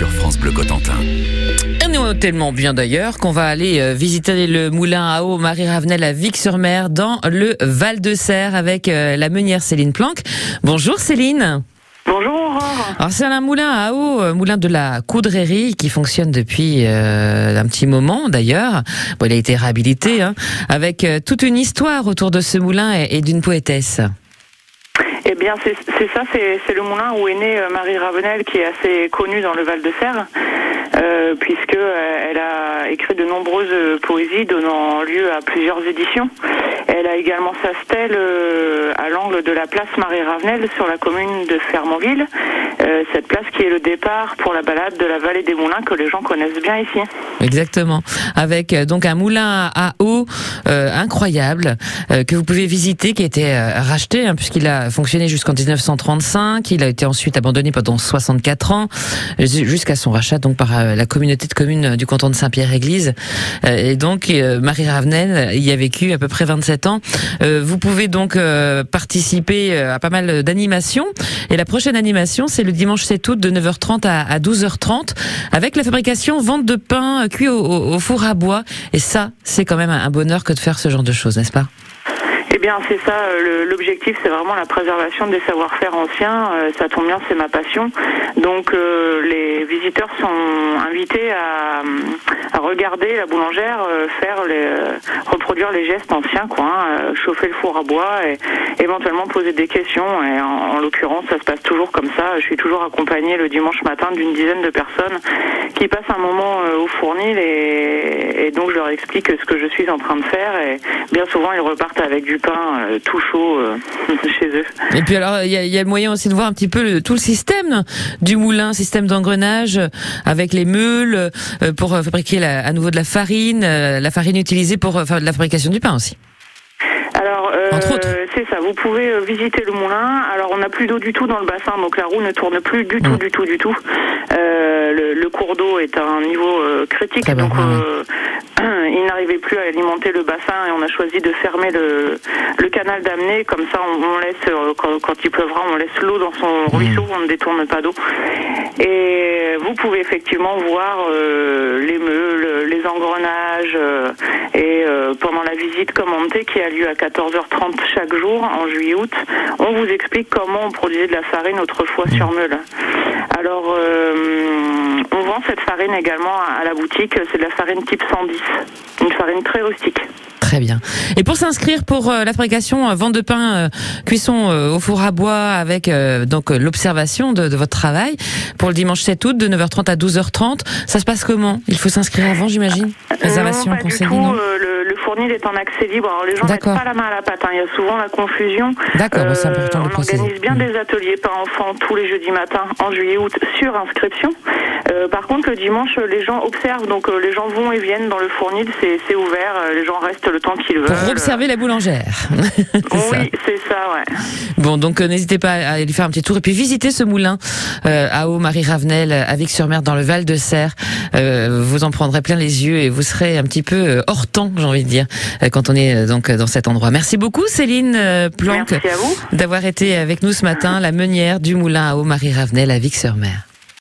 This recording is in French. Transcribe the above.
sur France Bleu Cotentin. Et nous, tellement bien d'ailleurs qu'on va aller euh, visiter le moulin à eau Marie Ravenel à Vic-sur-Mer dans le Val de Serre avec euh, la meunière Céline Planck. Bonjour Céline. Bonjour. Alors c'est un moulin à eau, euh, moulin de la Coudrerie qui fonctionne depuis euh, un petit moment d'ailleurs. Bon, il a été réhabilité hein, avec toute une histoire autour de ce moulin et, et d'une poétesse. Eh bien, c'est ça, c'est le moulin où est née euh, Marie Ravenel, qui est assez connue dans le Val de Serre, euh, puisque euh, elle a écrit de nombreuses poésies donnant lieu à plusieurs éditions. Elle a également sa stèle euh, à l'angle de la place Marie Ravenel sur la commune de Fermonville. Euh, cette place qui est le départ pour la balade de la vallée des Moulins que les gens connaissent bien ici. Exactement. Avec euh, donc un moulin à eau incroyable que vous pouvez visiter, qui a été racheté hein, puisqu'il a fonctionné jusqu'en 1935. Il a été ensuite abandonné pendant 64 ans jusqu'à son rachat donc par la communauté de communes du canton de Saint-Pierre-Église. Et donc Marie Ravenel y a vécu à peu près 27 ans. Euh, vous pouvez donc euh, participer euh, à pas mal d'animations. Et la prochaine animation, c'est le dimanche 7 août de 9h30 à, à 12h30 avec la fabrication vente de pain cuit au, four à bois. Et ça, c'est quand même un bonheur que de faire ce genre de choses, n'est-ce pas? Bien, c'est ça. euh, L'objectif, c'est vraiment la préservation des savoir-faire anciens. Euh, ça tombe bien, c'est ma passion. Donc, euh, les visiteurs sont invités à, regarder la boulangère faire reproduire les gestes anciens, hein, chauffer le four à bois et éventuellement poser des questions. Et en, en l'occurrence, ça se passe toujours comme ça. Je suis toujours accompagnée le dimanche matin d'une dizaine de personnes qui passent un moment au fournil et, et donc je leur explique ce que je suis en train de faire. Et bien souvent, ils repartent avec du pain euh, tout chaud euh, chez eux. Et puis alors, il y y a le moyen aussi de voir un petit peu le- tout le système du moulin, système d'engrenage euh, avec les meules pour fabriquer la- à nouveau de la farine, la farine utilisée pour faire de la fabrication du pain aussi. Alors, euh, c'est ça. Vous pouvez euh, visiter le moulin. Alors, on n'a plus d'eau du tout dans le bassin, donc la roue ne tourne plus du tout, du tout, du tout. Euh, le, le cours d'eau est à un niveau critique, donc il n'arrivait plus à alimenter le bassin et on a choisi de fermer le, le canal d'amener. Comme ça, on, on laisse euh, quand, quand il pleuvra, on laisse l'eau dans son ruisseau, on ne détourne pas d'eau. Et vous pouvez effectivement voir euh, les meules, les engrenages euh, et pendant la visite commentée qui a lieu à 14h30 chaque jour en juillet-août, on vous explique comment on produisait de la farine autrefois sur meule. Alors, on vend cette farine également à la boutique, c'est de la farine type 110, une farine très rustique. Très bien. Et pour s'inscrire pour euh, la fabrication, euh, vente de pain, euh, cuisson euh, au four à bois avec euh, donc l'observation de, de votre travail pour le dimanche 7 août de 9h30 à 12h30, ça se passe comment? Il faut s'inscrire avant, j'imagine? Réservation, non le fournil est en accès libre. Alors les gens mettent pas la main à la pâte. hein. Il y a souvent la confusion. D'accord, bah, c'est Euh, important de on préciser. organise bien Mm. des ateliers pain enfant tous les jeudis matins en juillet-août sur inscription. Euh, par contre, le dimanche, les gens observent. Donc euh, les gens vont et viennent dans le fournil. C'est ouvert. Les gens restent le temps qu'ils veulent. Pour observer la boulangère. C'est ça. Oui, c'est ça, ouais. Bon, donc n'hésitez pas à aller faire un petit tour et puis visiter ce moulin à eau Marie Ravenel à Vic-sur-Mer dans le Val de Serre. Vous en prendrez plein les yeux et vous serez un petit peu hors temps, j'ai envie de dire, euh, quand on est euh, donc euh, dans cet endroit. Merci beaucoup Céline Planck d'avoir été avec nous ce matin, la meunière du moulin à eau Marie Ravenel à Vic-sur-Mer.